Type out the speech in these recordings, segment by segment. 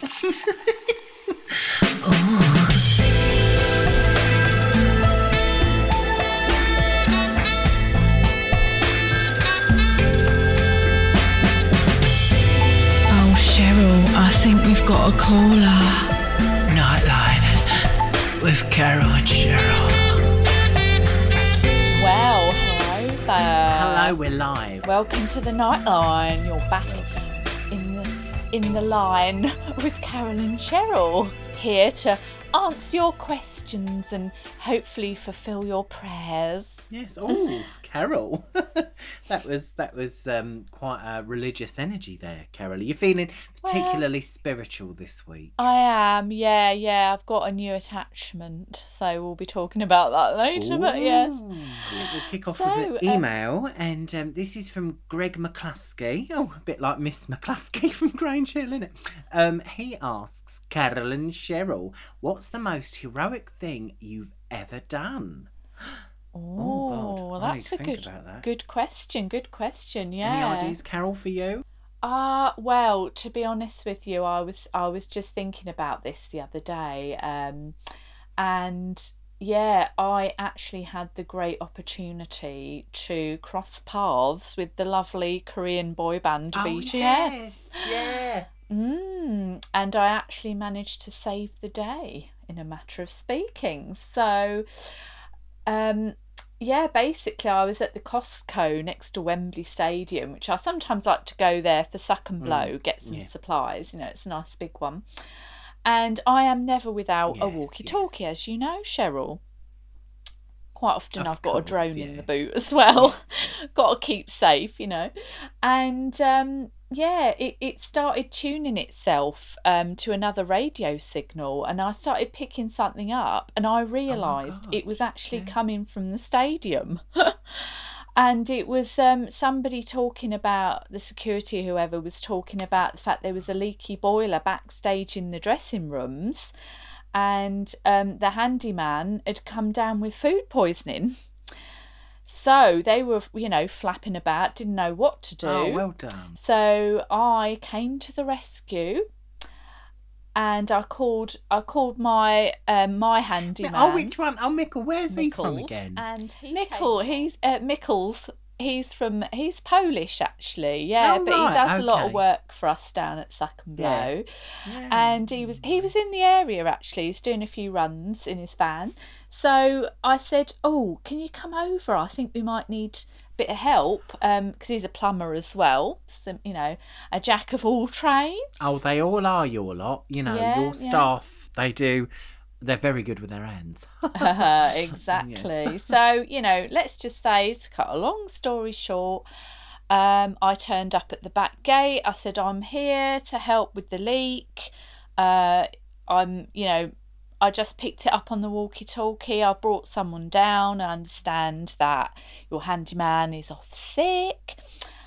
Oh. oh, Cheryl, I think we've got a caller. Nightline with Carol and Cheryl. Well, hello there. Hello, we're live. Welcome to the Nightline. You're back in the in the line with Carol and Cheryl here to answer your questions and hopefully fulfill your prayers. Yes. Oh, Carol. that was that was um, quite a religious energy there, Carol. Are you feeling particularly spiritual this week? I am, yeah, yeah. I've got a new attachment, so we'll be talking about that later. But yes, We'll kick off So, with an um, email, and um, this is from Greg McCluskey. Oh, a bit like Miss McCluskey from Grange Hill, isn't it? Um, he asks Carol and Cheryl, "What's the most heroic thing you've ever done?" Oh, God, I need that's to a think good, about that. good question. Good question. Yeah. Any ideas, Carol, for you? Uh well, to be honest with you, I was I was just thinking about this the other day. Um and yeah, I actually had the great opportunity to cross paths with the lovely Korean boy band BTS. Oh, yes, yeah. Mm, and I actually managed to save the day in a matter of speaking. So, um, yeah, basically, I was at the Costco next to Wembley Stadium, which I sometimes like to go there for suck and blow, get some yeah. supplies. You know, it's a nice big one. And I am never without a walkie talkie, yes. as you know, Cheryl. Quite often, Of I've got a course, drone in the boot as well. got to keep safe, you know. And um, yeah, it, it started tuning itself um, to another radio signal, and I started picking something up, and I realised it was actually yeah. coming from the stadium. and it was um, somebody talking about the security, whoever was talking about the fact there was a leaky boiler backstage in the dressing rooms, and um, the handyman had come down with food poisoning. So they were, you know, flapping about, didn't know what to do. Oh, well done. So I came to the rescue and I called I called my um my handyman. Oh, which one? Oh, Mickle. Where's he from again? And he Mickle, he's uh, Mickles. He's from he's Polish actually, yeah, Oh, but right, he does a lot of work for us down at Suck and Blow. Yeah. And he was he was in the area actually. He's doing a few runs in his van. So I said, "Oh, can you come over? I think we might need a bit of help um because he's a plumber as well. So, you know, a jack of all trades." Oh, they all are your lot. You know, Yeah, your yeah. staff. They do. They're very good with their hands. Uh, exactly. So, you know, let's just say to cut a long story short, um, I turned up at the back gate. I said, I'm here to help with the leak. Uh, I'm, you know, I just picked it up on the walkie talkie. I brought someone down. I understand that your handyman is off sick.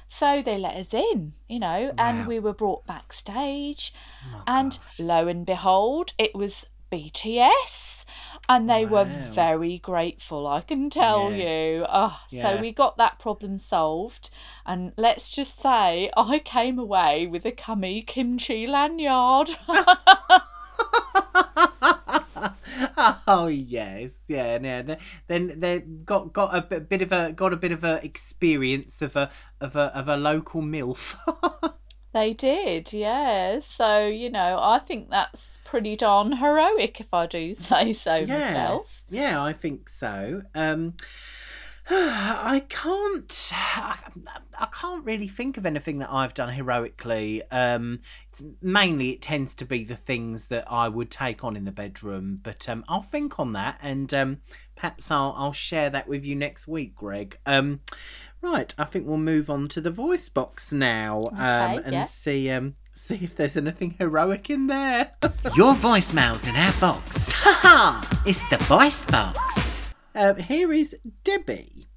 So they let us in, you know, and we were brought backstage. Oh, And gosh. lo and behold, it was BTS. And they were very grateful, I can tell Yeah. you. Oh, Yeah. So we got that problem solved. And let's just say I came away with a cummy kimchi lanyard. oh yes, yeah, yeah. Then they got got a bit, bit of a got a bit of a experience of a of a of a local milf. they did, yeah. So, you know, I think that's pretty darn heroic if I do say so myself. yes, yeah, I think so. Um, I can't. I can't really think of anything that I've done heroically. Um, it's mainly it tends to be the things that I would take on in the bedroom, but um, I'll think on that, and um, perhaps I'll I'll share that with you next week, Greg. Um, right, I think we'll move on to the voice box now, um, and yeah. see um see if there's anything heroic in there. Your voicemail's in our box. Ha ha! It's the voice box. Um, here is Debbie.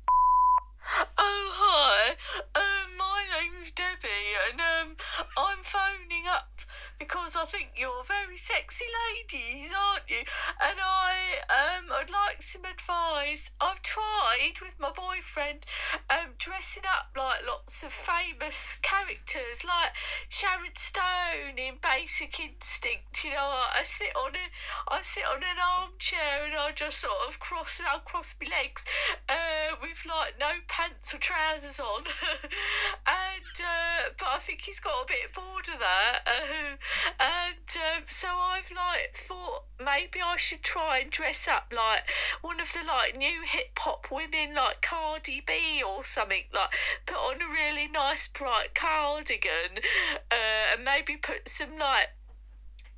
Oh hi, um, my name's Debbie, and um, I'm phoning up because I think you're very sexy ladies, aren't you? And I um I'd like some advice. I've tried with my boyfriend um dressing up like lots of famous characters like Sharon Stone in Basic Instinct. You know, I, I sit on a I sit on an armchair and I just sort of cross and I'll cross my legs uh, with like no pants or trousers on. and uh, but I think he's got a bit bored of that. Uh, and um, so I've like thought maybe I should try and dress up like one of the like new hip hop women like Cardi B or something like put on a really nice bright cardigan uh, and maybe put some like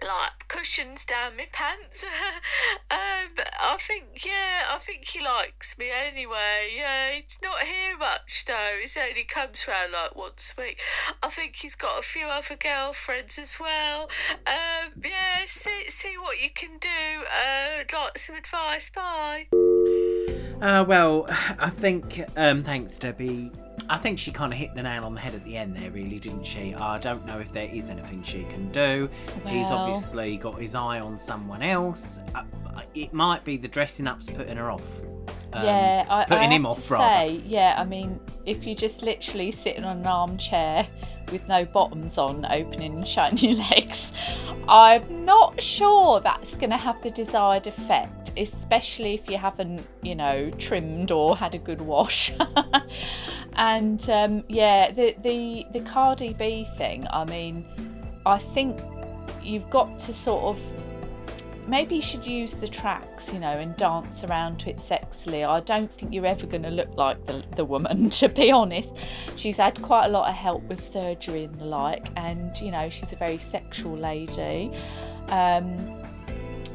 like cushions down my pants. um, I think yeah, I think he likes me anyway. Yeah, he's not here much though. He only comes round like once a week. I think he's got a few other girlfriends as well. Um, yeah, see see what you can do. Uh, like some advice. Bye. Uh, well, I think, um, thanks, Debbie. I think she kind of hit the nail on the head at the end there, really, didn't she? I don't know if there is anything she can do. He's obviously got his eye on someone else. Uh, it might be the dressing up's putting her off. Um, yeah, I, putting I him off, to rather. say, yeah. I mean, if you're just literally sitting on an armchair with no bottoms on, opening shiny legs, I'm not sure that's going to have the desired effect. Especially if you haven't, you know, trimmed or had a good wash. and um, yeah, the the the Cardi B thing. I mean, I think you've got to sort of maybe you should use the tracks, you know, and dance around to it sexily. I don't think you're ever going to look like the, the woman, to be honest. She's had quite a lot of help with surgery and the like, and you know, she's a very sexual lady. Um,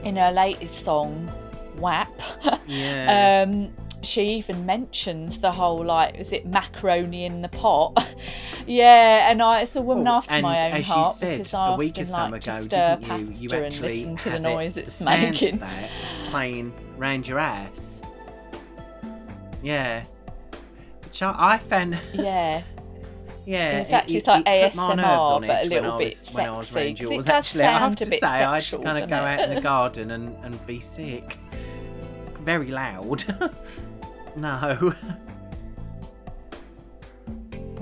in her latest song, WAP, Yeah. um, she even mentions the whole like, is it macaroni in the pot? yeah, and I, it's a woman Oh, after my own heart said because I often like ago, to stir didn't you? You pasta and listen to the noise it, it's the making. playing round your ass. Yeah. Which I, I found, Yeah. yeah, Exactly, it, it's like it ASMR, but a little I bit was, when I was sexy, it does Actually, I have sound a bit say, I had to sexual, kind of go out in the garden and, and be sick. It's very loud. no.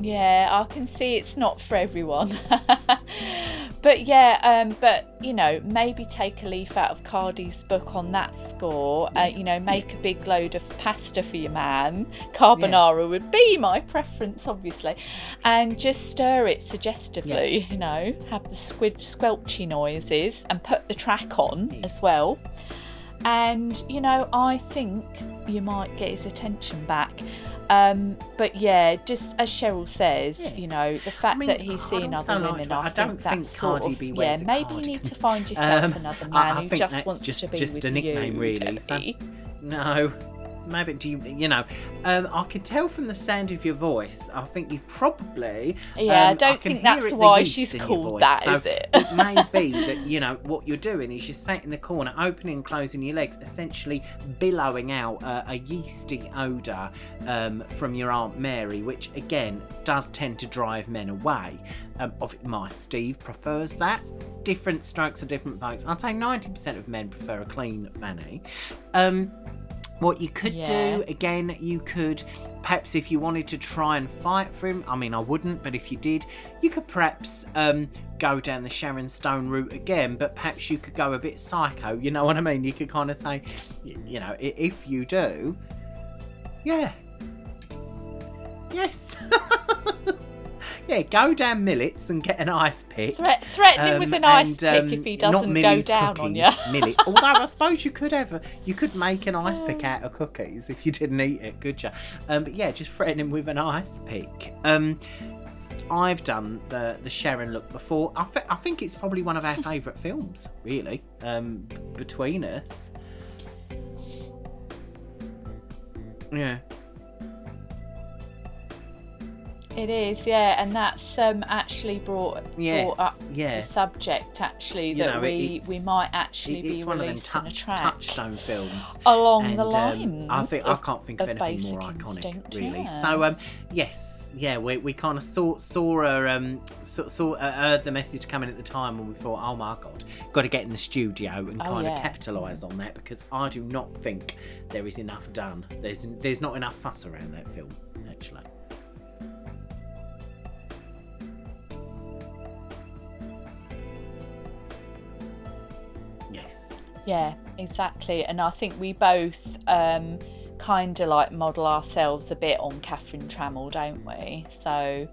Yeah, I can see it's not for everyone. but yeah, um, but you know, maybe take a leaf out of Cardi's book on that score. Uh, you know, make a big load of pasta for your man. Carbonara would be my preference, obviously, and just stir it suggestively. You know, have the squid squelchy noises and put the track on as well. And you know, I think you might get his attention back. Um, but yeah, just as Cheryl says, Yes. you know, the fact mean, that he's also other women, I, I don't think that's sort Cardi of B yeah. Maybe you need to find yourself Um, another man I who just wants just- to be just with a nickname, you, really, No. Maybe do you you know? Um, I could tell from the sound of your voice. I think you've probably. Yeah, I um, don't can think that's why she's called that, So is it? it may be that you know what you're doing is you're sat in the corner, opening and closing your legs, essentially billowing out uh, a yeasty odour um, from your aunt Mary, which again does tend to drive men away. Um, of my Steve prefers that. Different strokes for different folks. I'd say 90% of men prefer a clean fanny. What you could Yeah. do again, you could perhaps if you wanted to try and fight for him. I mean, I wouldn't, but if you did, you could perhaps um, go down the Sharon Stone route again. But perhaps you could go a bit psycho. You know what I mean? You could kind of say, you know, if you do, yeah, yes. Yeah, go down Millets and get an ice pick. Threat, threaten him with Um, an ice and, pick um, if he doesn't go down on cookies, you. Millie. Although I suppose you could have, a, you could make an ice pick out of cookies if you didn't eat it, could you? Um, but yeah, just threaten him with an ice pick. Um, I've done the the Sharon look before. I, th- I think it's probably one of our favourite films, really. Um, between us. Yeah. It is, yeah, and that's um, actually brought Yes. brought up yeah. the subject actually You that know, we we might actually be it's one of them releasing a touch- track touchstone films. along and the um. I think of, I can't think of, of anything more iconic, really. So um, yes. yes, yeah, we, we kind of saw saw her um saw, saw uh, heard the message coming at the time, and we thought, oh my god, got to get in the studio and Oh, kind of capitalise on that because I do not think there is enough done. There's there's not enough fuss around that film actually. Yeah, exactly. And I think we both um, kind of like model ourselves a bit on Catherine Trammell, don't we? So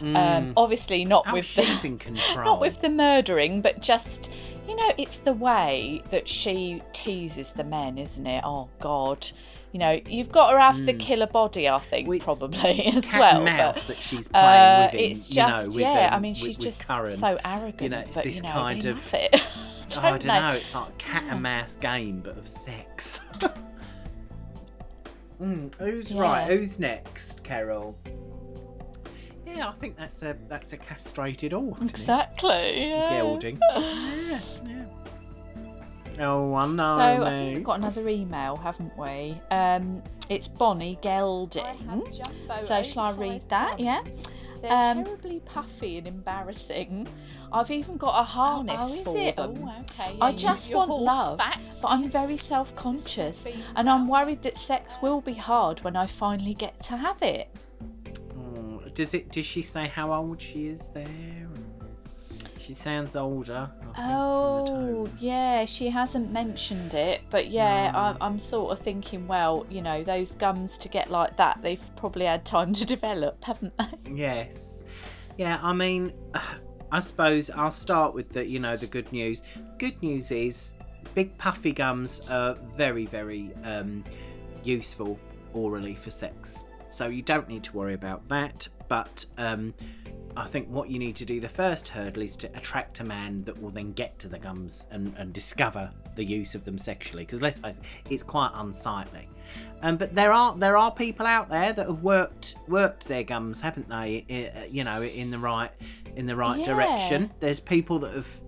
um, obviously not Mm. Oh, with the in control. not with the murdering, but just you know, it's the way that she teases the men, isn't it? Oh God. You know, you've got to have the killer body, I think, Well, Mm. probably as well. mouse but, that she's playing uh, with. in, it's you know, just with, yeah. I mean, she's with just Curran. so arrogant. You know, it's but this you know, kind of- love it. Oh, I don't don't know. It's like cat and mouse game, but of sex. mm, who's Yeah. right? Who's next, Carol? Yeah, I think that's a that's a castrated horse. Exactly. Yeah. Gelding. yeah, yeah. Oh, I know. So I think we've got another email, haven't we? Um, it's Bonnie Gelding. So shall I read that? Yeah. They're Um, terribly puffy and embarrassing. I've even got a oh, oh, harness oh, is for it? them. Oh, okay. I just want love, facts. but I'm very self-conscious, and I'm worried that sex will be hard when I finally get to have it. Oh, does it? Does she say how old she is there? She sounds older. I think, Oh, tone. yeah, she hasn't mentioned it, but yeah, No. I'm, I'm sort of thinking, well, you know, those gums to get like that, they've probably had time to develop, haven't they? Yes. Yeah, I mean, I suppose I'll start with the, you know, the good news. Good news is big puffy gums are very, very um, useful orally for sex. So you don't need to worry about that. But um, I think what you need to do, the first hurdle is to attract a man that will then get to the gums and, and discover the use of them sexually. Because let's face it, it's quite unsightly. Um, but there are there are people out there that have worked worked their gums, haven't they? I- uh, you know, in the right in the right Yeah. direction. There's people that have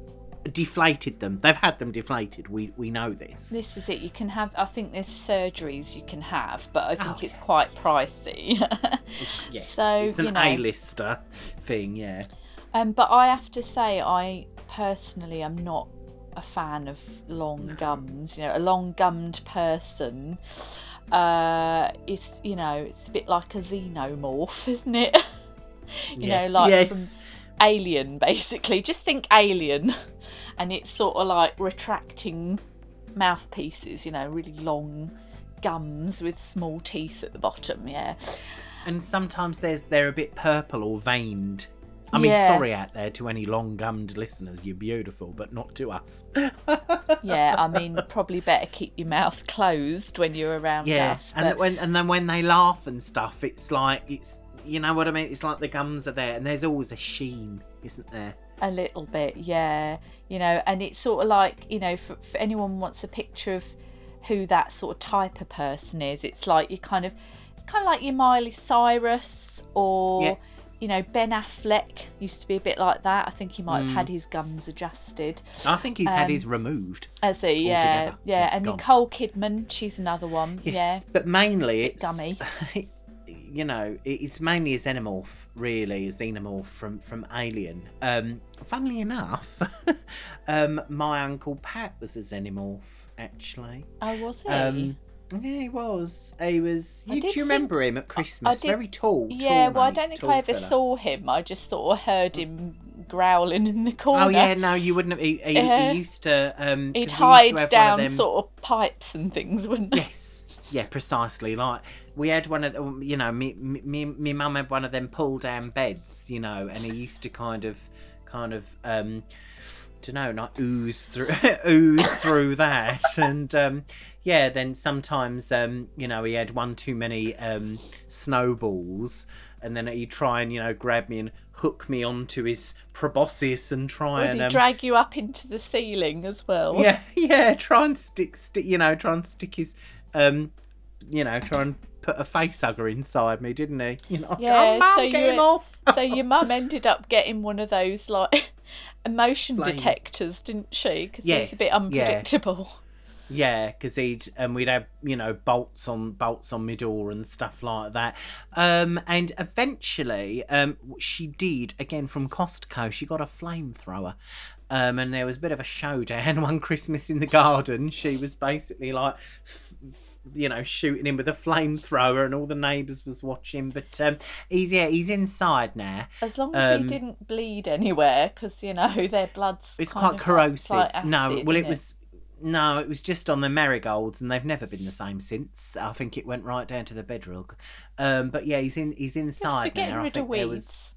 deflated them. They've had them deflated. We we know this. This is it. You can have, I think there's surgeries you can have, but I think Oh, it's yeah. quite pricey. yes, so, it's an you know. A-lister thing. Yeah. um, but I have to say, I personally am not a fan of long gums. You know, a long gummed person uh, is, you know, it's a bit like a xenomorph, isn't it? you yes. know, like yes. from Alien, basically. Just think Alien, and it's sort of like retracting mouthpieces. You know, really long gums with small teeth at the bottom. Yeah. and sometimes there's they're a bit purple or veined. I mean, Yeah. sorry out there to any long-gummed listeners. You're beautiful, but not to us. Yeah, I mean, probably better keep your mouth closed when you're around Yeah, us. and but- when and then when they laugh and stuff, it's like it's you know what I mean. It's like the gums are there, and there's always a sheen, isn't there? A little bit, yeah. You know, and it's sort of like, you know, for, for anyone wants a picture of who that sort of type of person is, it's like you kind of, it's kind of like your Miley Cyrus or, Yeah. you know, Ben Affleck used to be a bit like that. I think he might have Mm. had his gums adjusted. I think he's had Um, his removed. As he, yeah, yeah. Yeah, And gone. Nicole Kidman, she's another one. Yes, Yeah. but mainly it's gummy. you know, it's mainly a xenomorph, really, a xenomorph from from Alien. Um, funnily enough, um, my uncle Pat was a xenomorph, actually. Oh, was he? Um, yeah, he was. He was. You, do you remember him at Christmas? did- Very tall. yeah, tall well, I don't think I ever fella. saw him. I just sort of heard him growling in the corner. Oh yeah, no, you wouldn't have. He, he, Yeah. he used to. Um, He'd hide of down them- sort of pipes and things, wouldn't he? Yes, yeah, precisely. Like we had one of, the, you know, me, me, me, mum had one of them pull down beds, you know, and he used to kind of, kind of, um, don't know, not ooze through, ooze through that, and um, yeah, then sometimes, um, you know, he had one too many um snowballs, and then he'd try and you know grab me and hook me onto his proboscis and try Would and um, drag you up into the ceiling as well? yeah, yeah. Try and stick, stick. You know, try and stick his, um, you know, try and put a face hugger inside me, didn't he? You know, Yeah, Mum, so you get off. so your mum ended up getting one of those like emotion Flame. detectors, didn't she? Because he's a bit Yes, yeah. unpredictable. Yeah, because he'd and we'd have you know bolts on bolts on my door and stuff like that. Um, and eventually, um, she did again from Costco. She got a flamethrower. Um, and there was a bit of a showdown one Christmas in the garden. She was basically like, f- f- you know, shooting him with a flamethrower, and all the neighbours was watching. But um, he's yeah, he's inside now. As long as Um, he didn't bleed anywhere, because you know their blood's It's quite corrosive. Like, like no, well, it isn't was. No, it was just on the marigolds, and they've never been the same since. I think it went right down to the bedrock. Um, but yeah, he's in. He's Good inside for getting now. I rid think of weeds.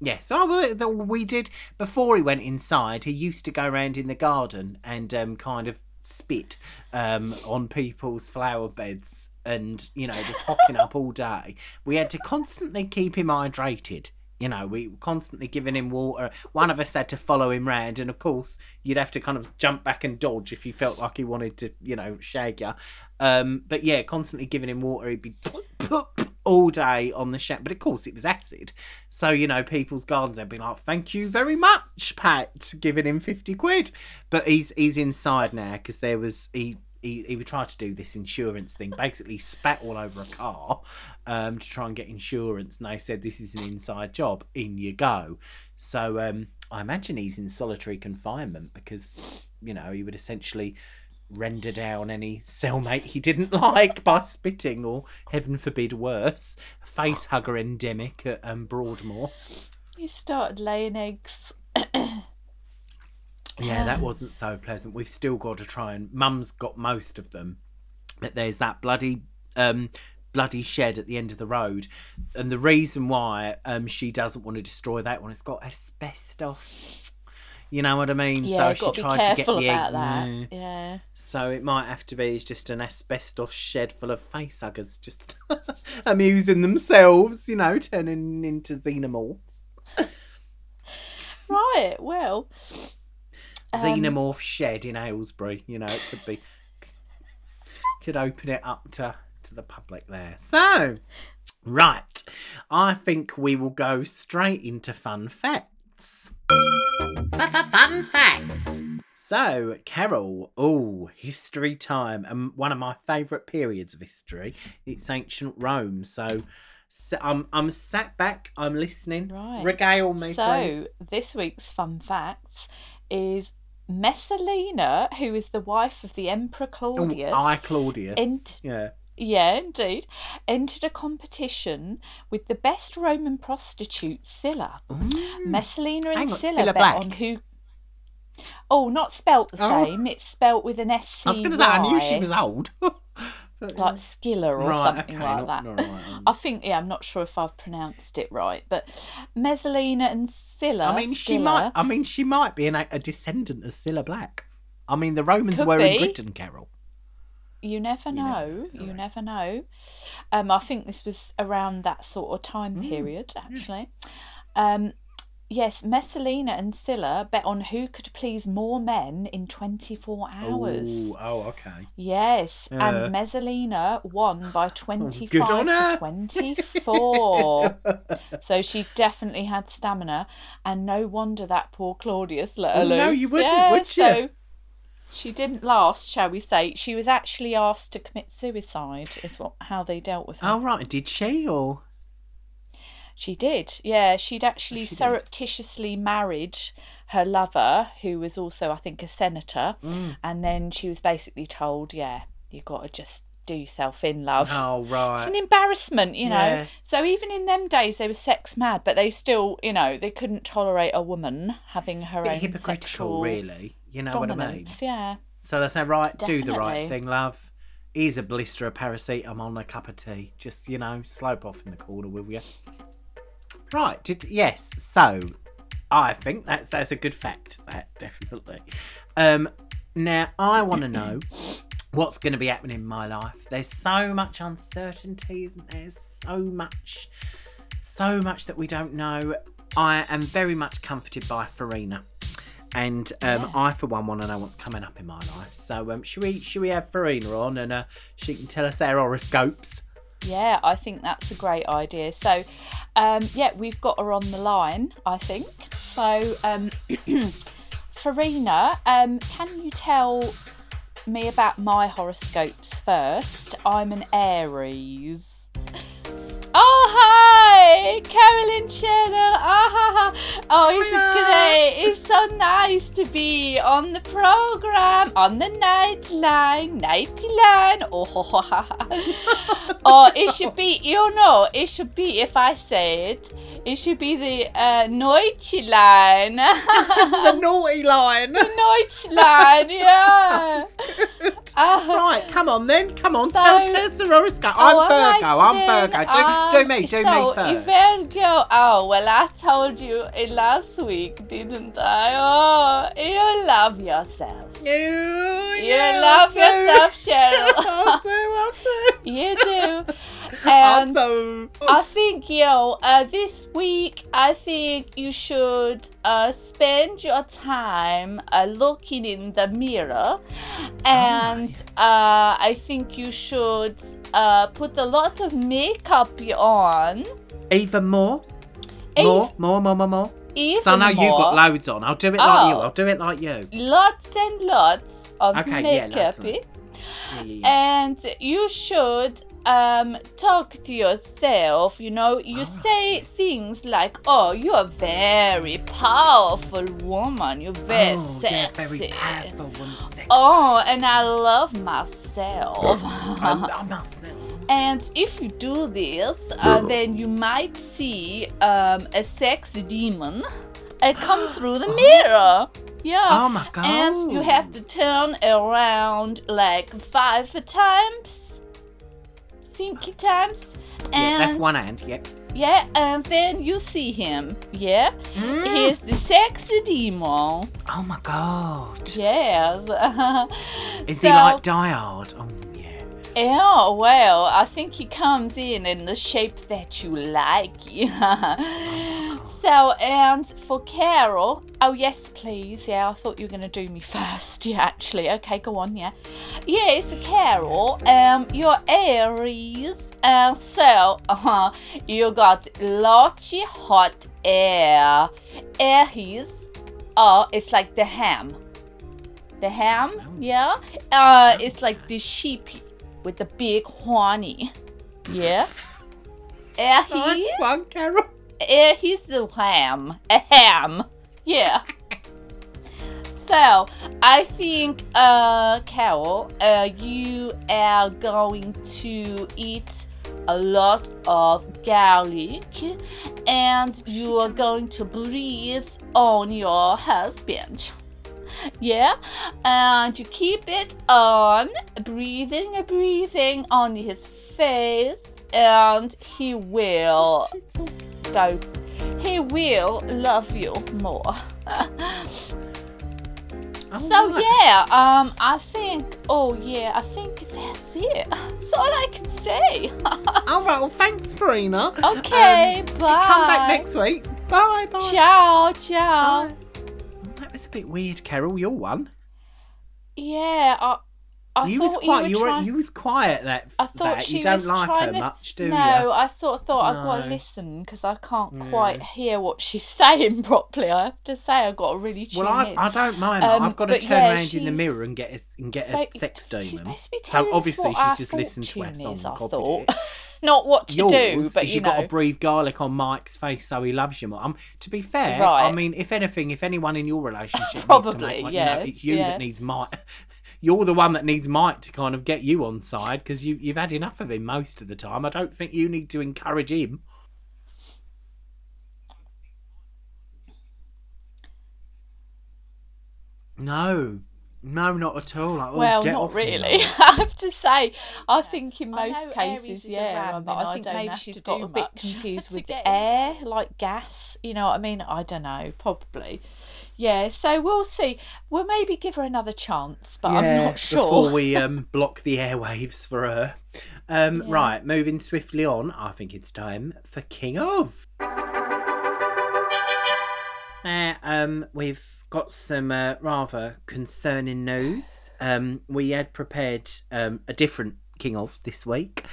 Yes, oh, well, we did before he went inside. He used to go around in the garden and um, kind of spit um, on people's flower beds, and you know, just hocking up all day. We had to constantly keep him hydrated. You know, we were constantly giving him water. One of us had to follow him round, and of course, you'd have to kind of jump back and dodge if you felt like he wanted to, you know, shag you. Um, but yeah, constantly giving him water, he'd be all day on the shack. But of course, it was acid. So, you know, people's gardens, they'd be like, thank you very much, Pat, giving him 50 quid. But he's he's inside now because there was, he, he, he would try to do this insurance thing, basically spat all over a car um, to try and get insurance. And they said, this is an inside job. In you go. So um, I imagine he's in solitary confinement because, you know, he would essentially render down any cellmate he didn't like by spitting or heaven forbid worse face hugger endemic at um, broadmoor He started laying eggs. yeah that wasn't so pleasant we've still got to try and mum's got most of them but there's that bloody um bloody shed at the end of the road and the reason why um she doesn't want to destroy that one it's got asbestos you know what I mean? Yeah, so she got to be tried to get the about egg. that. Yeah. So it might have to be it's just an asbestos shed full of facehuggers just amusing themselves, you know, turning into xenomorphs. Right. Well. Um, Xenomorph shed in Aylesbury, you know, it could be could open it up to to the public there. So, right. I think we will go straight into fun facts. Fun facts. So, Carol, oh, history time, and one of my favourite periods of history. It's ancient Rome. So, so I'm I'm sat back, I'm listening. Right. Regale me, so please. this week's fun facts is Messalina, who is the wife of the Emperor Claudius. Oh, I Claudius. Ent- yeah. Yeah, indeed. Entered a competition with the best Roman prostitute, Scylla. Messalina and Scylla Scylla bet on who. Oh, not spelt the Oh. same. It's spelt with an S I was going to say, I knew she was old. But, like Skilla or right, something okay, like not, that. not right, um, I think, yeah, I'm not sure if I've pronounced it right, but Messalina and Scylla. I mean, she Scylla- might. I mean, she might be an, a descendant of Cilla Black. I mean, the Romans Could were in be. Britain, Carol. You never You never know. know, you never know. Um, I think this was around that sort of time Mm, period, actually. Um, yes, Messalina and Scylla bet on who could please more men in 24 hours. Ooh, oh, okay. Yes, and Messalina won by 25 on her. to 24. so she definitely had stamina, and no wonder that poor Claudius let her Oh, no, you wouldn't, yeah, would you? So she didn't last, shall we say? She was actually asked to commit suicide, is what how they dealt with her. Oh, right. Did she or? She did, yeah. She'd actually she did. surreptitiously married her lover, who was also, I think, a senator, Mm. and then she was basically told, "Yeah, you've got to just do yourself in, love." Oh, right. It's an embarrassment, you know. Yeah. So even in them days, they were sex mad, but they still, you know, they couldn't tolerate a woman having her own hypocritical, sexual really. You know what I mean? Yeah. So they say, right, do the right thing, love. Here's a blister of paracetamol and a cup of tea. Just, you know, slope off in the corner, will you? Right, did yes. So, I think that's that's a good fact. That definitely. Um, now I want to know what's going to be happening in my life. There's so much uncertainty, isn't there? So much, so much that we don't know. I am very much comforted by Farina. And um, I, for one, want to know what's coming up in my life. So, um, should we should we have Farina on and uh, she can tell us our horoscopes? Yeah, I think that's a great idea. So, um, yeah, we've got her on the line, I think. So, um, Farina, um, can you tell me about my horoscopes first. I'm an Aries. Oh hi, Carolyn Channel. Ah, oh, it's great. It's so nice to be on the program on the Nightline, Nightline. Oh, ho, ho, ha, ha. oh, it should be. You know, it should be. If I say it, it should be the uh, Neutschline. the naughty line. the Neutschline, yeah. Uh, Right, come on then. Come on, So- tell Tess the horoscope. Oh, I'm right Virgo. I'm. Virgo. Do, Um, do me, do so, me first. Virgo, oh, well, I told you it last week, didn't I? Oh, you love yourself. You, You yeah, love yourself, Cheryl. I do, I do. you do. I And do. I think, yo, uh, this week, I think you should uh, spend your time uh, looking in the mirror. And uh, I think you should uh, put a lot of makeup on. Even more? Eve- More, more, more, more, more. Even So I know you got loads on. I'll do it like you. Oh. I'll do it like you. lots and lots of Okay, yeah, lots. Yeah, yeah, yeah. and you should um talk to yourself you know you Ah. say things like oh you're a very powerful woman. You're very oh, sexy very powerful sexy. oh and i love myself. I'm, I'm and if you do this uh, then you might see um a sex demon uh, come through the mirror. Yeah. Oh my god. and you have to turn around like five times, sinky times, and Yeah, that's one hand. Yeah. yeah, and then you see him. Yeah, Mm. he's the sexy demon. Oh my god. Yes. Is So- he like Die Hard? Oh yeah. Yeah, well, I think he comes in in the shape that you like. so, and for Carol, oh yes, please. Yeah, I thought you were gonna do me first. Yeah, actually, okay, go on. Yeah, yes, Carol. Um, you're Aries, and so uh, you got lots of hot air. Aries, oh, it's like the ham. The ham, yeah. Uh, it's like the sheep with the big horny. Yeah. He, Nice one, Carol. he's the ham. A ham. Yeah. So, I think, uh, Carol, uh, you are going to eat a lot of garlic and you are going to breathe on your husband. Yeah, and you keep it on, breathing and breathing on his face, and he will go. He will love you more. Oh, So yeah, um, I think. Oh yeah, I think that's it. That's all I can say. All right. Well, thanks, Farina. Okay, Um, bye. Come back next week. Bye. Bye. Ciao, ciao. Bye. A bit weird, Carol. You're one. Yeah. I you was quiet. you were trying. you was quiet. That I thought that. she you don't was like trying her to- much, do no, you? I thought thought I've got to listen because I can't Yeah. quite hear what she's saying properly. I have to say I've got to really tune Well, I, in. I don't mind. Um, I've got to turn yeah, around in the mirror and get a, and get Spo- a sex demon. She's supposed to be telling so obviously she's just listened to song is, I thought. Not what to Yours do, but is you you got to breathe garlic on Mike's face so he loves you more. Um, to be fair, Right. I mean, if anything, if anyone in your relationship needs to Probably, yeah, you know, it's you that needs Mike. You're the one that needs Mike to kind of get you on side because you you've had enough of him most of the time. I don't think you need to encourage him. No, no, not at all. Like, oh, well, get not off really. I have to say, I think in most cases, yeah. ram, But I I think don't maybe she's got a bit confused with get air, like gas. You know what I mean? I don't know. Probably. Yeah. So we'll see. We'll maybe give her another chance, but I'm not sure. Before we um, block the airwaves for her. Um, Yeah. Right, moving swiftly on, I think it's time for King of. Now, um, we've got some uh, rather concerning news. Um, we had prepared um, a different King of this week.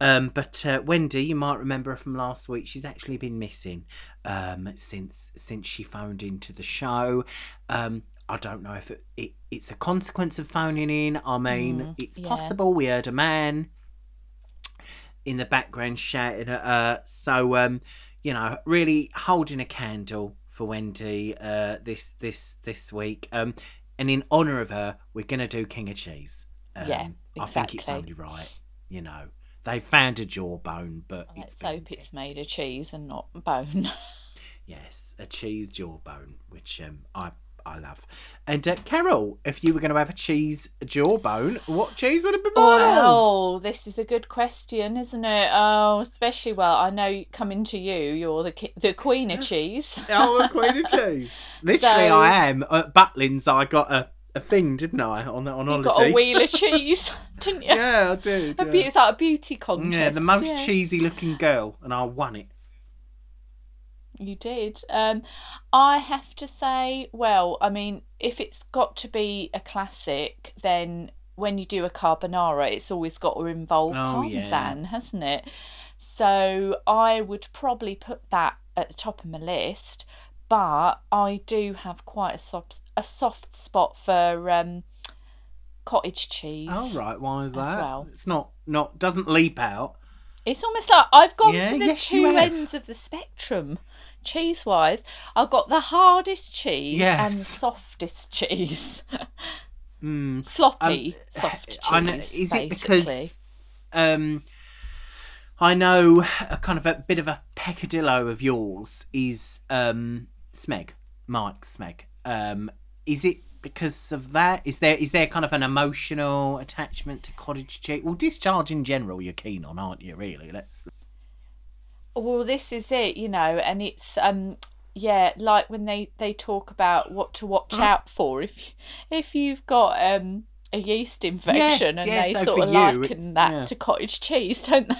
Um, but uh, Wendy, you might remember her from last week. She's actually been missing um, since since she phoned into the show. Um, I don't know if it, it, it's a consequence of phoning in. I mean, Mm, it's yeah. possible we heard a man in the background shouting at her. So, um, you know, really holding a candle for Wendy uh, this this this week. Um, and in honour of her, we're gonna do King of Cheese. Um, Yeah, I think it's exactly. only right. You know, they found a jawbone, but it's Let's been hope it's made of cheese and not bone. Yes, a cheese jawbone, which um, I I love. And uh, Carol, if you were going to have a cheese jawbone, what cheese would it be made of? Oh, this is a good question, isn't it? Oh, especially well, I know coming to you, you're the ki- the queen of cheese. Oh, a queen of cheese. Literally, So- I am. At Butlins, I got a, a thing, didn't I, on that, on You holiday? got a wheel of cheese, didn't you? Yeah, I did. A yeah. be- it was like a beauty contest. Yeah, the most yeah. cheesy looking girl, and I won it. You did. Um, I have to say, well, I mean, if it's got to be a classic, then when you do a carbonara, it's always got to involve Oh, yeah. parmesan, hasn't it? So I would probably put that at the top of my list, but I do have quite a soft a soft spot for um, cottage cheese. Oh right, why is that? well. It's not not doesn't leap out. It's almost like I've gone Yeah, for the yes, two ends of the spectrum. Cheese wise, I've got the hardest cheese and the softest cheese. Mm. Sloppy, Um, soft cheese. I know, is it basically. because um, I know a kind of a bit of a peccadillo of yours is um, Smeg, Mike Smeg. Um, is it because of that? Is there is there kind of an emotional attachment to cottage cheese? Well, discharge in general, you're keen on, aren't you? Really, let's. Well, this is it, you know, and it's um yeah, like when they they talk about what to watch out for if if you've got um a yeast infection and yes, they so sort of you, liken that yeah. to cottage cheese, don't they?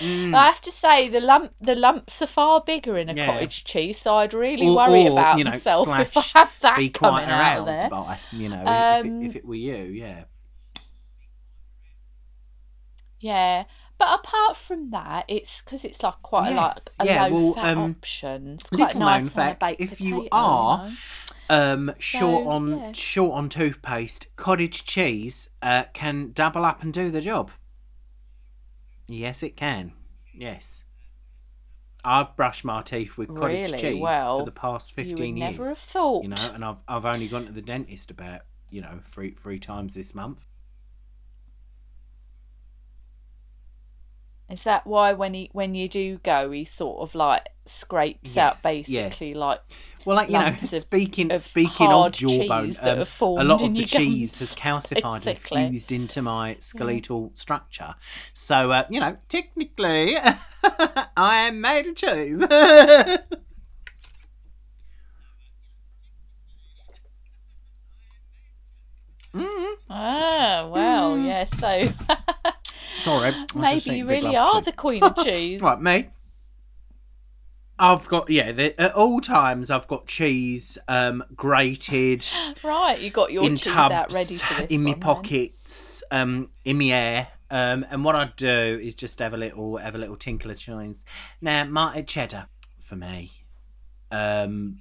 Mm. I have to say the lump the lumps are far bigger in a Yeah. cottage cheese, so I'd really Or- worry or, about you know, myself if I had that be quite coming out of aroused there. by, you know, if, Um, it, if it were you, yeah. Yeah, but apart from that, it's because it's like quite Yes, a, like a yeah, low well, fat um, option. It's quite nice known fact, a baked if you potato, are- know. Um, short So, on yeah. short on toothpaste, cottage cheese uh, can double up and do the job. Yes, it can. Yes, I've brushed my teeth with cottage Really? cheese Well, for the past you would fifteen years. never have thought. You know, and I've I've only gone to the dentist about you know three three times this month. Is that why when he when you do go, he sort of like scrapes out Yes, yeah. basically like Well, like you know, speaking of speaking of jawbone, um, a lot of the cheese gums, has calcified basically. and fused into my skeletal structure. So uh, you know, technically, I am made of cheese. Mm, ah well yeah so Sorry, maybe you really are cheese. the queen of cheese. Right, me. I've got yeah. The, at all times, I've got cheese um, grated right, you got your in cheese tubs, out ready for this in my pockets, um, in my air. Um, and what I do is just have a little, have a little tinkle of cheese. Now, marted cheddar for me. Um,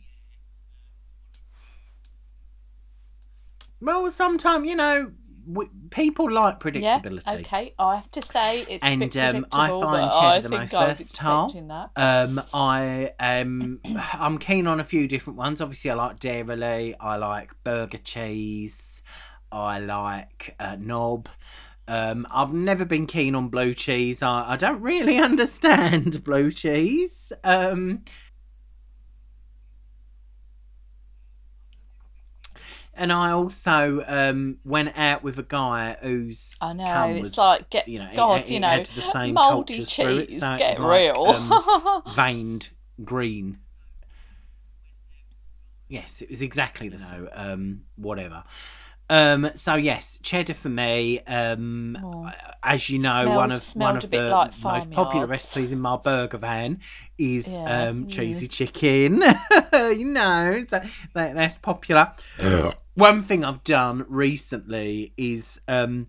well, sometimes you know, w- people like predictability. Yeah, okay. I have to say it's And, um, I find cheddar the most versatile. that. Um, I am. I'm keen on a few different ones. Obviously, I like dairy. I like burger cheese. I like uh, knob. Um, I've never been keen on blue cheese. I, I don't really understand blue cheese. Um, and I also um, went out with a guy who's I know cum it's like get you know, God, it you know, the same mouldy cultures it, cheese. so get was like, real. um, veined green. Yes, it was exactly the same. Um, whatever. Um, so yes, cheddar for me. Um, Oh. as you know, Smelled- one of one of the like most popular recipes in my burger van is Yeah. um, Mm. cheesy chicken. you know, so that, that's popular. One thing I've done recently is um,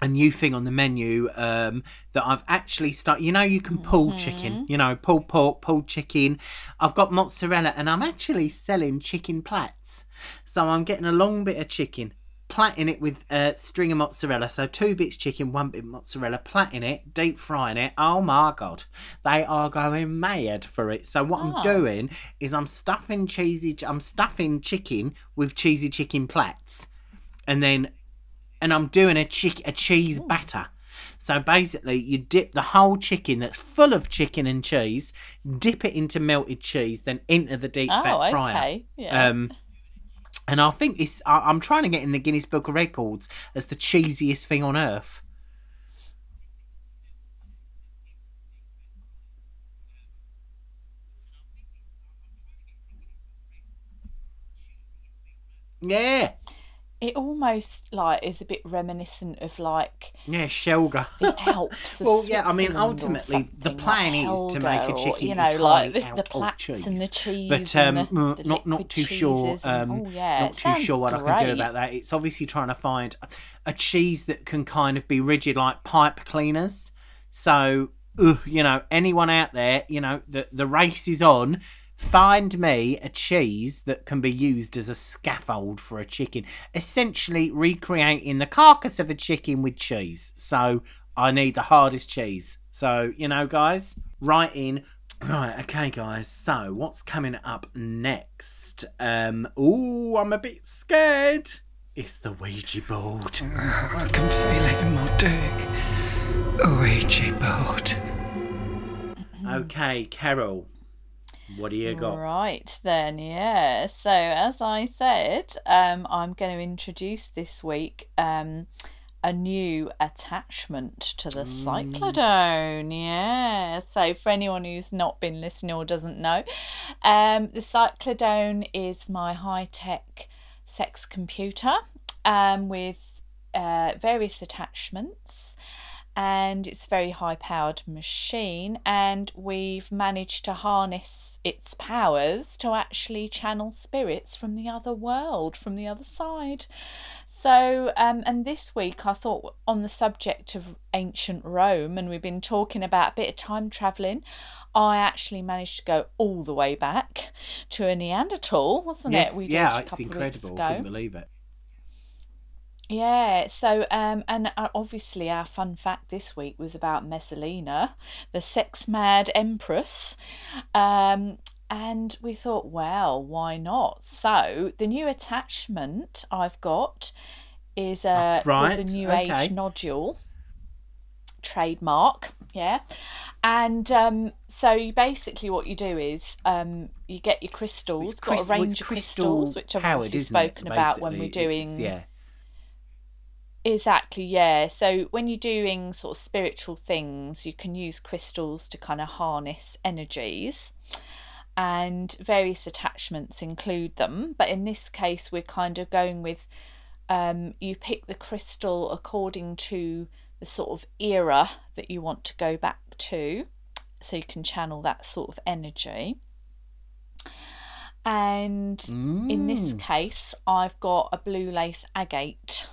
a new thing on the menu um, that I've actually started. You know, you can pull chicken. You know, pull pork, pull chicken. I've got mozzarella, and I'm actually selling chicken plats. So I'm getting a long bit of chicken, platting it with a string of mozzarella. So two bits chicken, one bit mozzarella, platting it, deep frying it. Oh my god, they are going mad for it. So what I'm doing is I'm stuffing cheesy. I'm stuffing chicken with cheesy chicken plats, and then and I'm doing a chick a cheese batter. So basically, you dip the whole chicken that's full of chicken and cheese, dip it into melted cheese, then into the deep Oh, fat fryer. okay. Yeah. Um, and I think this, I, I'm trying to get in the Guinness Book of Records as the cheesiest thing on earth. Yeah, it almost like is a bit reminiscent of like yeah, Shelga. the Alps. Well, yeah, I mean, ultimately, the plan like is to make a Helga or, chicken you know, like the, the cheese. and the cheese, but um, the, mm, the not not too sure. and- Um, oh yeah, not too sure what I can do about that. It's obviously trying to find a cheese that can kind of be rigid like pipe cleaners. So, ugh, you know, anyone out there, you know, the the race is on. Find me a cheese that can be used as a scaffold for a chicken, essentially recreating the carcass of a chicken with cheese. So I need the hardest cheese. So, you know, guys, write in. Right, okay, guys. So, what's coming up next? Um, ooh, I'm a bit scared. It's the Ouija board. I can feel it in my dick. Ouija board. Okay, Carol, what do you got? Right then, yeah. So as I said, um, I'm going to introduce this week um, a new attachment to the cyclodone. Yeah. So for anyone who's not been listening or doesn't know, um, the cyclodone is my high tech sex computer um, with uh, various attachments and it's a very high powered machine and we've managed to harness its powers to actually channel spirits from the other world from the other side so um, and this week i thought on the subject of ancient rome and we've been talking about a bit of time travelling i actually managed to go all the way back to a neanderthal wasn't Yes, it we did yeah, a it's couple of weeks incredible. ago. Couldn't believe it. Yeah, so um, and uh, obviously our fun fact this week was about Messalina, the sex mad empress, um, and we thought, well, why not? So the new attachment I've got is uh, called right, the New okay. Age nodule trademark. Yeah, and um, so basically what you do is um, you get your crystals, It's got a range of crystal crystals, which I've obviously isn't it, spoken about when we're doing yeah. Exactly, yeah. So when you're doing sort of spiritual things, you can use crystals to kind of harness energies, and various attachments include them. But in this case, we're kind of going with um, you pick the crystal according to the sort of era that you want to go back to, so you can channel that sort of energy. And in this Mm. case, I've got a blue lace agate.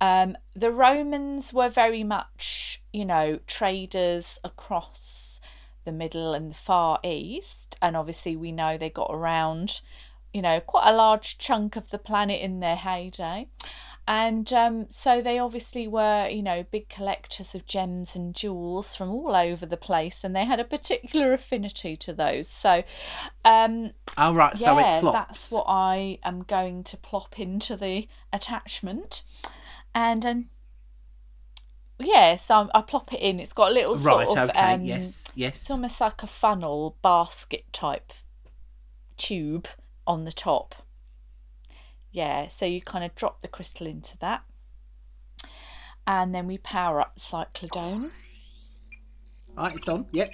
Um, the Romans were very much, you know, traders across the Middle and the Far East, and obviously we know they got around, you know, quite a large chunk of the planet in their heyday. And um, so they obviously were, you know, big collectors of gems and jewels from all over the place, and they had a particular affinity to those. So, um, Oh, right, so yeah, it plops. that's what I am going to plop into the attachment, and um, yeah, so I plop it in. It's got a little Right, sort of okay, um, yes, yes. it's almost like a funnel basket type tube on the top. Yeah, so you kind of drop the crystal into that, and then we power up the cyclodone. Right, it's on. Yep.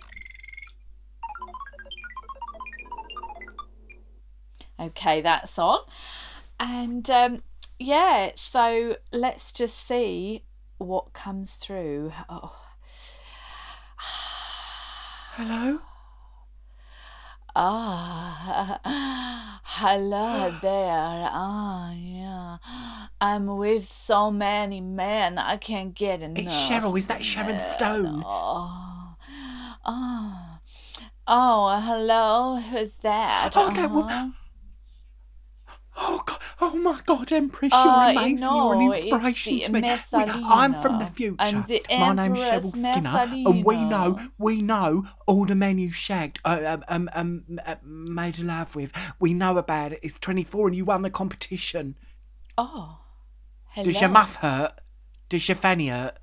Okay, that's on. And um, yeah, so let's just see what comes through. Oh. Hello? Ah. Hello there. Ah, yeah. I'm with so many men, I can't get enough. It's Cheryl. Is that Sharon. Stone? Oh, oh, oh hello. Who's that? Oh, that Uh-huh. Oh God! Oh my God, Empress, Uh, you're you amazing. you're an inspiration to me. We- I'm from the future. and the my name's Cheryl Skinner, and we know, we know all the men you shagged, uh, um, um, um, uh, made love with. We know about it. It's 24, and you won the competition. Oh, hello. Does your muff hurt? Does your fanny hurt?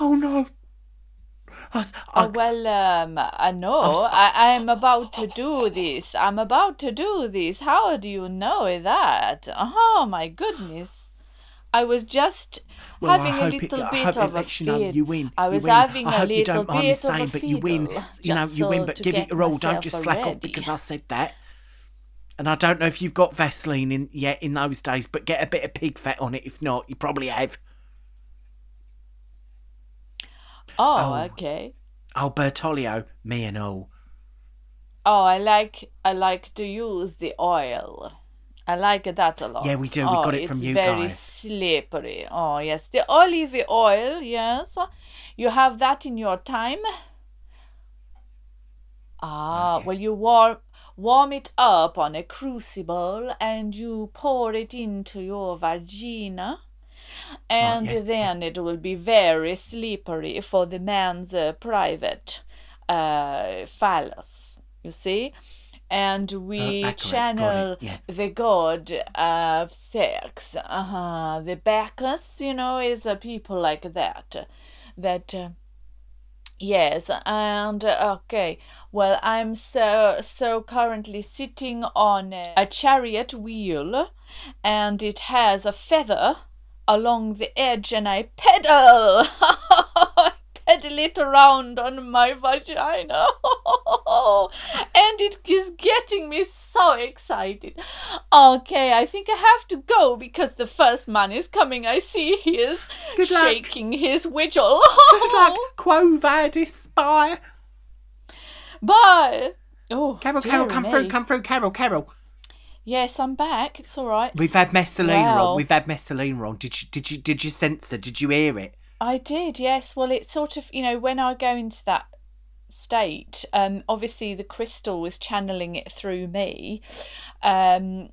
Oh no! I, was- I- Oh, well, um, I know. I, I'm about to do this. I'm about to do this. How do you know that? Oh, my goodness. I was just Well, having a it- little I bit it of a lets you you win. I You was win. having I a hope you little don't mind me bit saying, of a but you win. You know, you win, but give it your all. Don't just slack off because I said that. And I don't know if you've got Vaseline in yet in those days, but get a bit of pig fat on it. If not, you probably have. Oh, Oh. okay. Oh, Bertolio, me and all. Oh, I like I like to use the oil. I like that a lot. Yeah, we do. We Oh, got it from you guys. it's very slippery. Oh yes, the olive oil. Yes, you have that in your time. Ah, yeah. well, you warm warm it up on a crucible and you pour it into your vagina. And yes, yes. then it will be very slippery for the man's uh, private uh, phallus, you see? And we accurate, got it, channel yeah. the god of sex. Uh-huh. The Bacchus, you know, is a people like that. That. Uh, Yes, and uh, okay. Well, I'm so so currently sitting on a chariot wheel, and it has a feather along the edge, and I pedal. I pedal it around on my vagina, and it is getting me so excited. Okay, I think I have to go because the first man is coming. I see he is Good luck. shaking his wiggle. Good luck, Quo Vadis, spy. Bye. Oh, Carol, Carol, come me. through, come through, Carol, Carol. Yes, I'm back. It's all right. We've had Messalina Wow. on. We've had Messalina on. Did you, did you, did you sense her? Did you hear it? I did. Yes. Well, it's sort of you know when I go into that state, um, obviously the crystal was channeling it through me, um.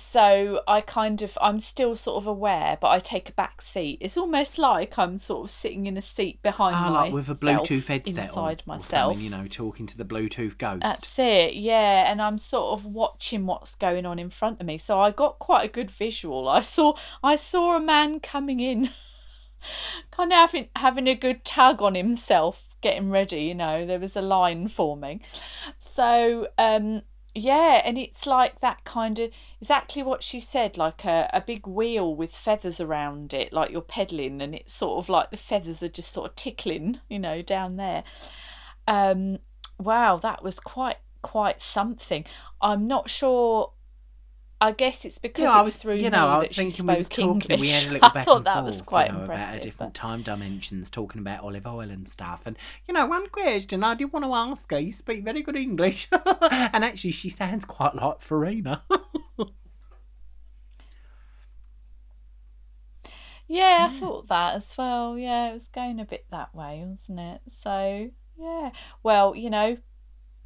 So I kind of I'm still sort of aware, but I take a back seat. It's almost like I'm sort of sitting in a seat behind Ah, my like with a Bluetooth headset inside or myself. something, you know, talking to the Bluetooth ghost. That's it, yeah. And I'm sort of watching what's going on in front of me. So I got quite a good visual. I saw I saw a man coming in, kind of having having a good tug on himself, getting ready. You know, there was a line forming. So um, yeah, and it's like that kind of exactly what she said, like a, a big wheel with feathers around it, like you're pedaling, and it's sort of like the feathers are just sort of tickling, you know, down there. Um, wow, that was quite quite something. I'm not sure. I guess it's because Yeah, I was, through you know, I was that she thinking we was talking, English. we had a little I thought and that forth, was quite you know, impressive. about our but- different time dimensions, talking about olive oil and stuff. And you know, one question I did want to ask her: you speak very good English, and actually, she sounds quite like Farina. Yeah, I thought that as well. Yeah, it was going a bit that way, wasn't it? So, yeah. Well, you know,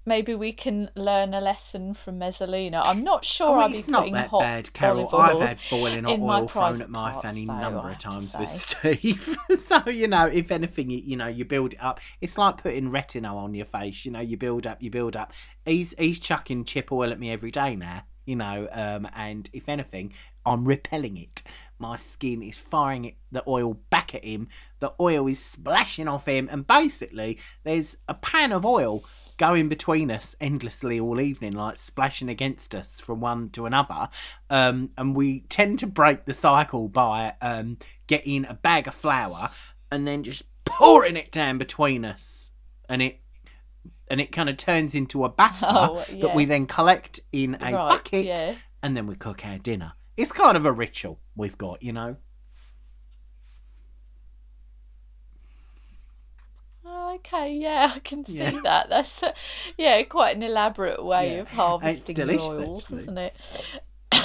maybe we can learn a lesson from Messalina. I'm not sure Oh, I'll be it's not putting that hot bad, Carol. I've had boiling hot oil thrown at my parts, fanny though, number of times with. Steve. so you know, if anything, you, you know, you build it up. It's like putting retinol on your face. You know, you build up, you build up. He's he's chucking chip oil at me every day now. You know, um, and if anything, I'm repelling it. My skin is firing it, the oil back at him. The oil is splashing off him, and basically, there's a pan of oil going between us endlessly all evening, like splashing against us from one to another. Um, and we tend to break the cycle by um, getting a bag of flour and then just pouring it down between us, and it and it kind of turns into a batter Oh, that we then collect in a Right, bucket, yeah. and then we cook our dinner. It's kind of a ritual we've got, you know. Oh, okay, yeah, I can see Yeah. that. That's uh, yeah, quite an elaborate way Yeah. of harvesting actually. isn't it?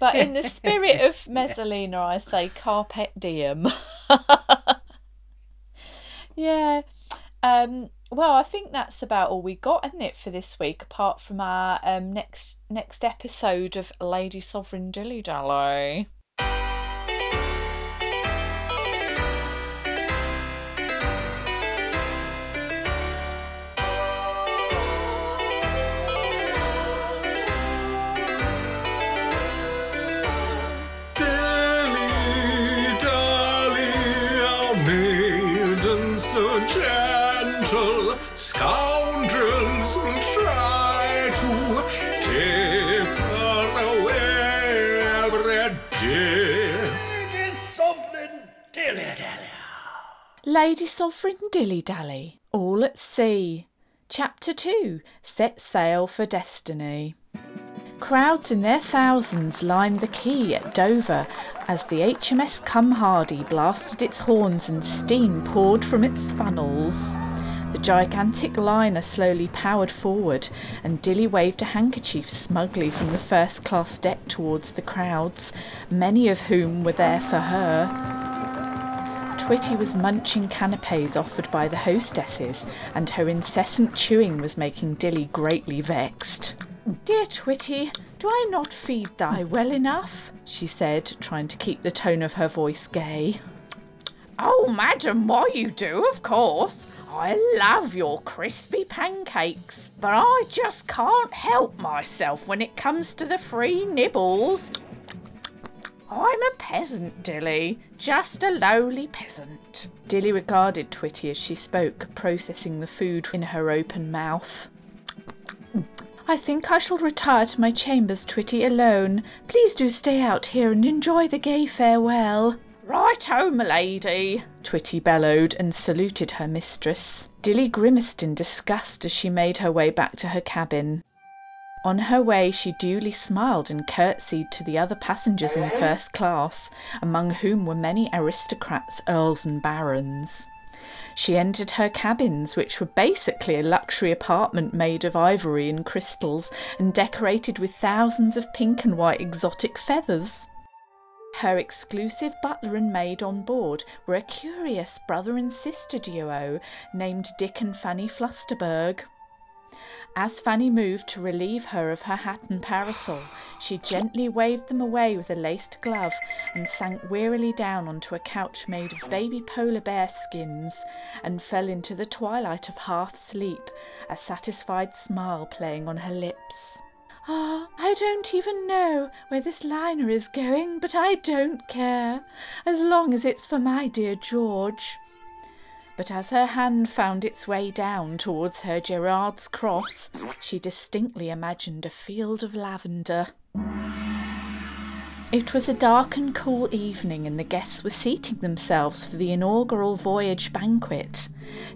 but in the spirit of Yes, Messalina, I say carpe diem. yeah. Um, well, I think that's about all we got, isn't it, for this week? Apart from our um, next next episode of Lady Sovereign Dilly Dally. Gentle, scoundrels will try to take her away every day. Lady Sovereign Dilly Dally, all at sea. Chapter 2 Set Sail for Destiny. Crowds in their thousands lined the quay at Dover as the HMS Come Hardy blasted its horns and steam poured from its funnels. The gigantic liner slowly powered forward, and Dilly waved a handkerchief smugly from the first class deck towards the crowds, many of whom were there for her. Twitty was munching canapes offered by the hostesses, and her incessant chewing was making Dilly greatly vexed. Dear Twitty, do I not feed thy well enough? she said, trying to keep the tone of her voice gay. Oh, madam, why you do, of course. I love your crispy pancakes, but I just can't help myself when it comes to the free nibbles. I'm a peasant, Dilly. Just a lowly peasant. Dilly regarded Twitty as she spoke, processing the food in her open mouth. I think I shall retire to my chambers, Twitty, alone. Please do stay out here and enjoy the gay farewell. Right-o, milady, Twitty bellowed and saluted her mistress. Dilly grimaced in disgust as she made her way back to her cabin. On her way, she duly smiled and curtsied to the other passengers in first class, among whom were many aristocrats, earls, and barons. She entered her cabins, which were basically a luxury apartment made of ivory and crystals and decorated with thousands of pink and white exotic feathers. Her exclusive butler and maid on board were a curious brother and sister duo named Dick and Fanny Flusterberg. As Fanny moved to relieve her of her hat and parasol, she gently waved them away with a laced glove and sank wearily down onto a couch made of baby polar bear skins and fell into the twilight of half sleep, a satisfied smile playing on her lips. Ah, I don't even know where this liner is going, but I don't care, as long as it's for my dear George. But as her hand found its way down towards her Gerard's cross, she distinctly imagined a field of lavender. It was a dark and cool evening, and the guests were seating themselves for the inaugural voyage banquet.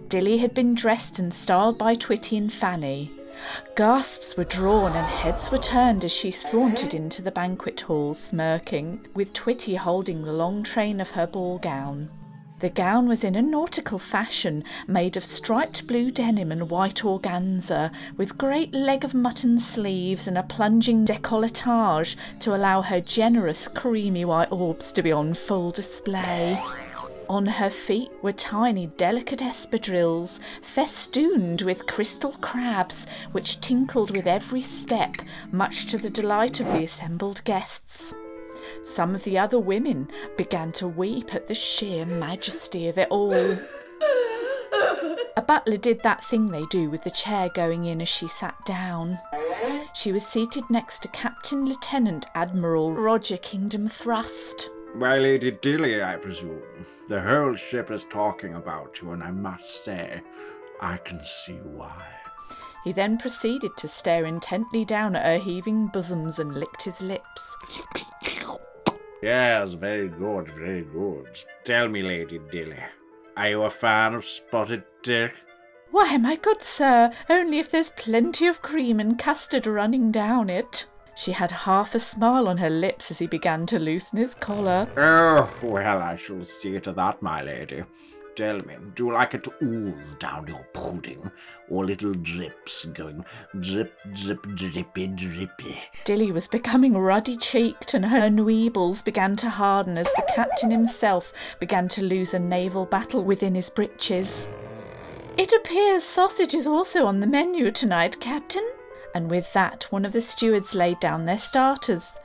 Dilly had been dressed and styled by Twitty and Fanny. Gasps were drawn and heads were turned as she sauntered into the banquet hall, smirking, with Twitty holding the long train of her ball gown. The gown was in a nautical fashion, made of striped blue denim and white organza, with great leg of mutton sleeves and a plunging decolletage to allow her generous creamy white orbs to be on full display. On her feet were tiny, delicate espadrilles, festooned with crystal crabs, which tinkled with every step, much to the delight of the assembled guests. Some of the other women began to weep at the sheer majesty of it all. A butler did that thing they do with the chair going in as she sat down. She was seated next to Captain Lieutenant Admiral Roger Kingdom Thrust. My Lady Dilly, I presume. The whole ship is talking about you, and I must say, I can see why. He then proceeded to stare intently down at her heaving bosoms and licked his lips. Yes, very good, very good. Tell me, Lady Dilly, are you a fan of Spotted Dick? Why, my good sir, only if there's plenty of cream and custard running down it. She had half a smile on her lips as he began to loosen his collar. Oh, well, I shall see to that, my lady. Tell me, do you like it to ooze down your pudding, or little drips going drip, drip, drippy, drippy? Dilly was becoming ruddy cheeked, and her nweebles began to harden as the captain himself began to lose a naval battle within his breeches. It appears sausage is also on the menu tonight, Captain. And with that, one of the stewards laid down their starters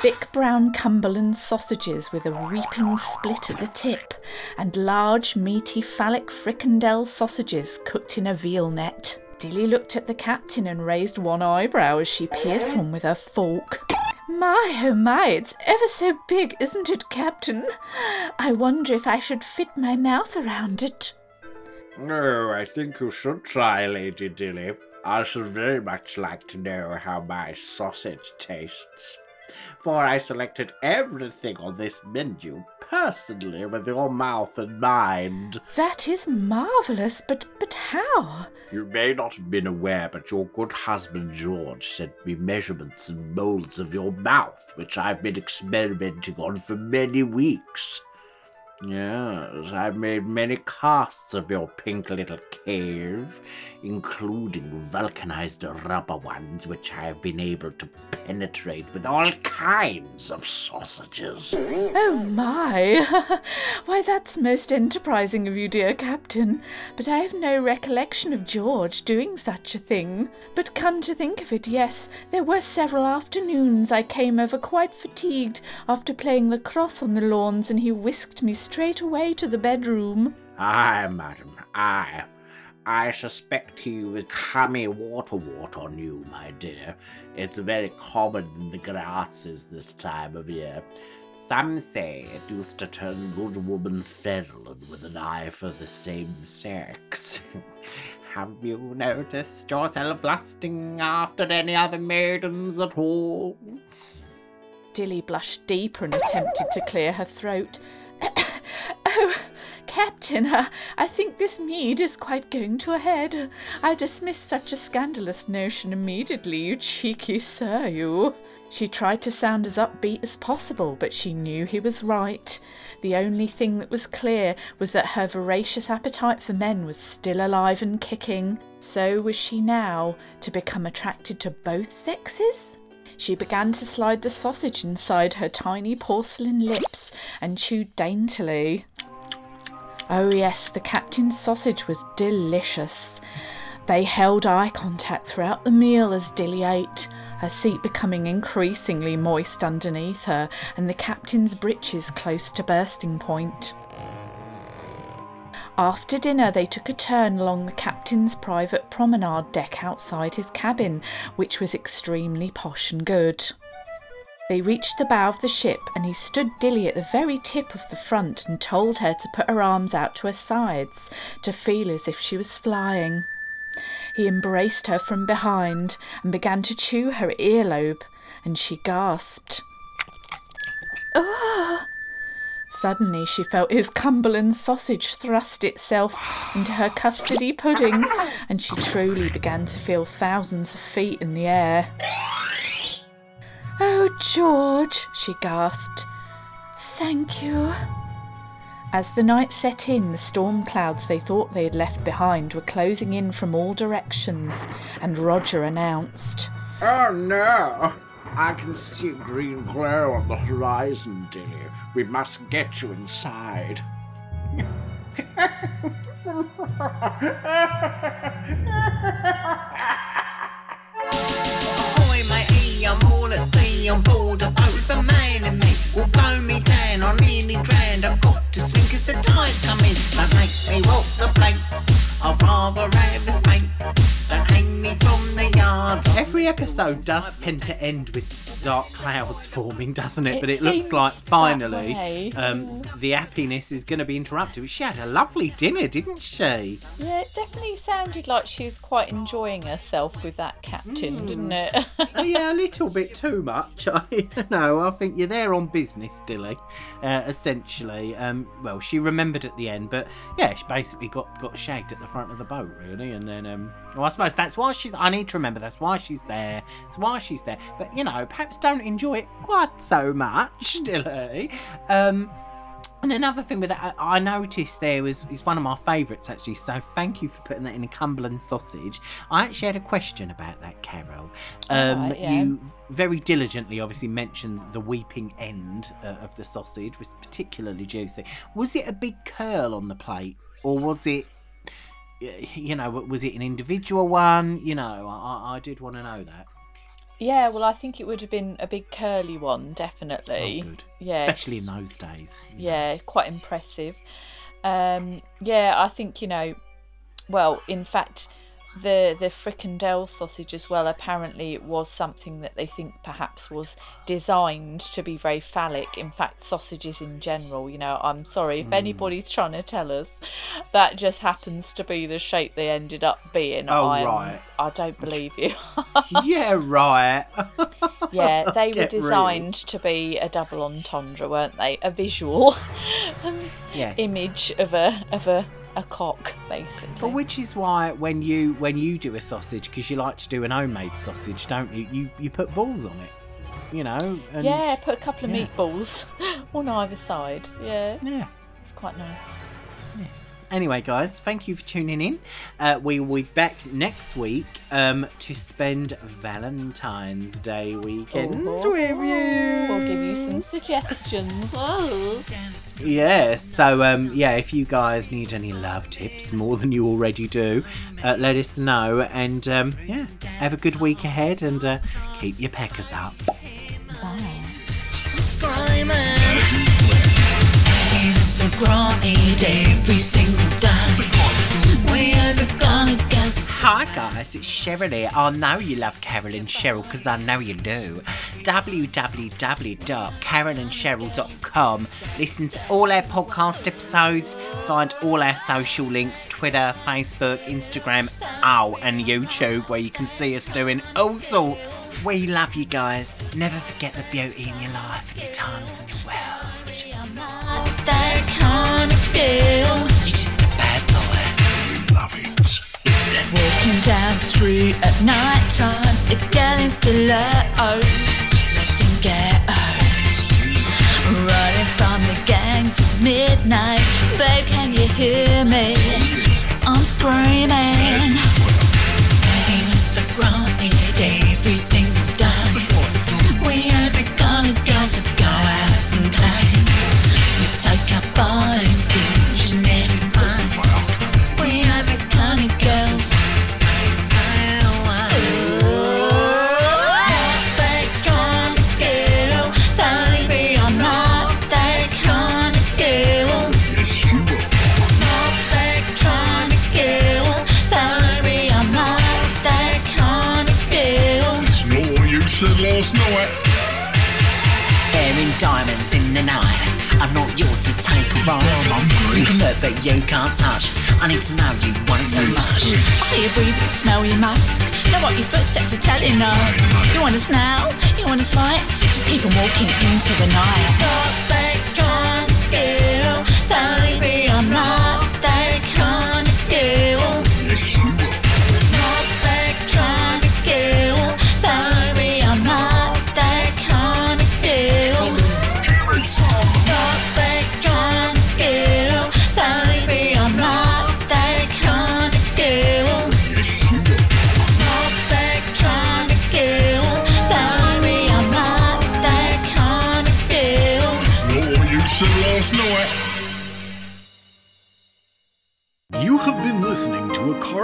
thick brown Cumberland sausages with a reaping split at the tip, and large, meaty, phallic frikandel sausages cooked in a veal net. Dilly looked at the captain and raised one eyebrow as she pierced one with her fork. My, oh my, it's ever so big, isn't it, Captain? I wonder if I should fit my mouth around it. Oh, I think you should try, Lady Dilly. I should very much like to know how my sausage tastes. For I selected everything on this menu personally with your mouth in mind. That is marvellous, but but how? You may not have been aware, but your good husband George sent me measurements and molds of your mouth, which I've been experimenting on for many weeks. Yes, I've made many casts of your pink little cave, including vulcanized rubber ones, which I have been able to penetrate with all kinds of sausages. Oh my! Why, that's most enterprising of you, dear Captain. But I have no recollection of George doing such a thing. But come to think of it, yes, there were several afternoons I came over quite fatigued after playing lacrosse on the lawns, and he whisked me straight away to the bedroom. Aye, madam, aye. I suspect he was cummy water wart on you, my dear. It's very common in the grasses this time of year. Some say it used to turn good woman feral and with an eye for the same sex. Have you noticed yourself lusting after any other maidens at all? Dilly blushed deeper and attempted to clear her throat. oh, Captain, uh, I think this mead is quite going to a head. I dismiss such a scandalous notion immediately, you cheeky sir, you. She tried to sound as upbeat as possible, but she knew he was right. The only thing that was clear was that her voracious appetite for men was still alive and kicking. So was she now to become attracted to both sexes? She began to slide the sausage inside her tiny porcelain lips and chewed daintily. Oh, yes, the captain's sausage was delicious. They held eye contact throughout the meal as Dilly ate, her seat becoming increasingly moist underneath her, and the captain's breeches close to bursting point. After dinner, they took a turn along the captain's private promenade deck outside his cabin, which was extremely posh and good. They reached the bow of the ship, and he stood Dilly at the very tip of the front and told her to put her arms out to her sides to feel as if she was flying. He embraced her from behind and began to chew her earlobe, and she gasped. Oh! Suddenly she felt his Cumberland sausage thrust itself into her custardy pudding, and she truly began to feel thousands of feet in the air. Oh, George, she gasped. Thank you. As the night set in, the storm clouds they thought they had left behind were closing in from all directions, and Roger announced, Oh no! I can see a green glow on the horizon, Dilly. We must get you inside. I'm all at sea board a boat with a man and me. Will blow me down, I'm nearly drowned. I've got to the tide's coming. Episode does tend to end with dark clouds forming, doesn't it? It but it looks like finally um, the happiness is going to be interrupted. She had a lovely dinner, didn't she? Yeah, it definitely sounded like she was quite enjoying herself with that captain, didn't it? oh, yeah, a little bit too much. I know. I think you're there on business, Dilly. Uh, essentially, um, well, she remembered at the end, but yeah, she basically got got shagged at the front of the boat, really, and then um, I suppose that's why she. I need to remember that's why she's there. It's why she's there. But you know, perhaps don't enjoy it quite so much, Dilly. Um, and another thing with that, I noticed there was is one of my favourites actually. So thank you for putting that in a Cumberland sausage. I actually had a question about that, Carol. Um, Alright, yeah. You very diligently, obviously, mentioned the weeping end uh, of the sausage was particularly juicy. Was it a big curl on the plate, or was it? You know, was it an individual one? You know, I, I- did want to know that. Yeah, well, I think it would have been a big curly one, definitely. Oh, good. Yeah, Especially in those days. Yeah, quite impressive. Um, yeah, I think you know. Well, in fact, the the frikandel sausage as well. Apparently, it was something that they think perhaps was designed to be very phallic. In fact, sausages in general. You know, I'm sorry if hmm. anybody's trying to tell us that just happens to be the shape they ended up being. Oh, I'm- right. I don't believe you. yeah, right. Yeah, they were Get real. designed to be a double entendre, weren't they? A visual Yes. image of a of a, a cock, basically. But which is why when you when you do a sausage, because you like to do an homemade sausage, don't you? You you put balls on it, you know. And yeah, put a couple of yeah. meatballs on either side. Yeah, yeah. it's quite nice. Anyway, guys, thank you for tuning in. Uh, we will be back next week um, to spend Valentine's Day weekend Oh, with you. We'll give you some suggestions. Oh. Yeah, so um, yeah, if you guys need any love tips more than you already do, uh, let us know. And um, yeah, have a good week ahead and uh, keep your peckers up. screaming. It's the grenade every single time. We are the gonna girls. Hi guys, it's Cheryl here. Oh, I know you love Carol and Cheryl because I know you do. www.carolandcheryl.com. Listen to all our podcast episodes. Find all our social links Twitter, Facebook, Instagram, oh, and YouTube where you can see us doing all sorts. We love you guys. Never forget the beauty in your life and your times in your world. Kind of girl. You're just a bad boy. Walking down the street at night time, it's getting still low. Letting get Running from the gang to midnight. Babe, can you hear me? I'm screaming. Famous for growing but you can't touch. I need to know you want it so much. I hear you breathing, smell your musk. Know what your footsteps are telling us. You want us now? You want us right? Just keep on walking into the night.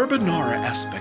Carbonara production.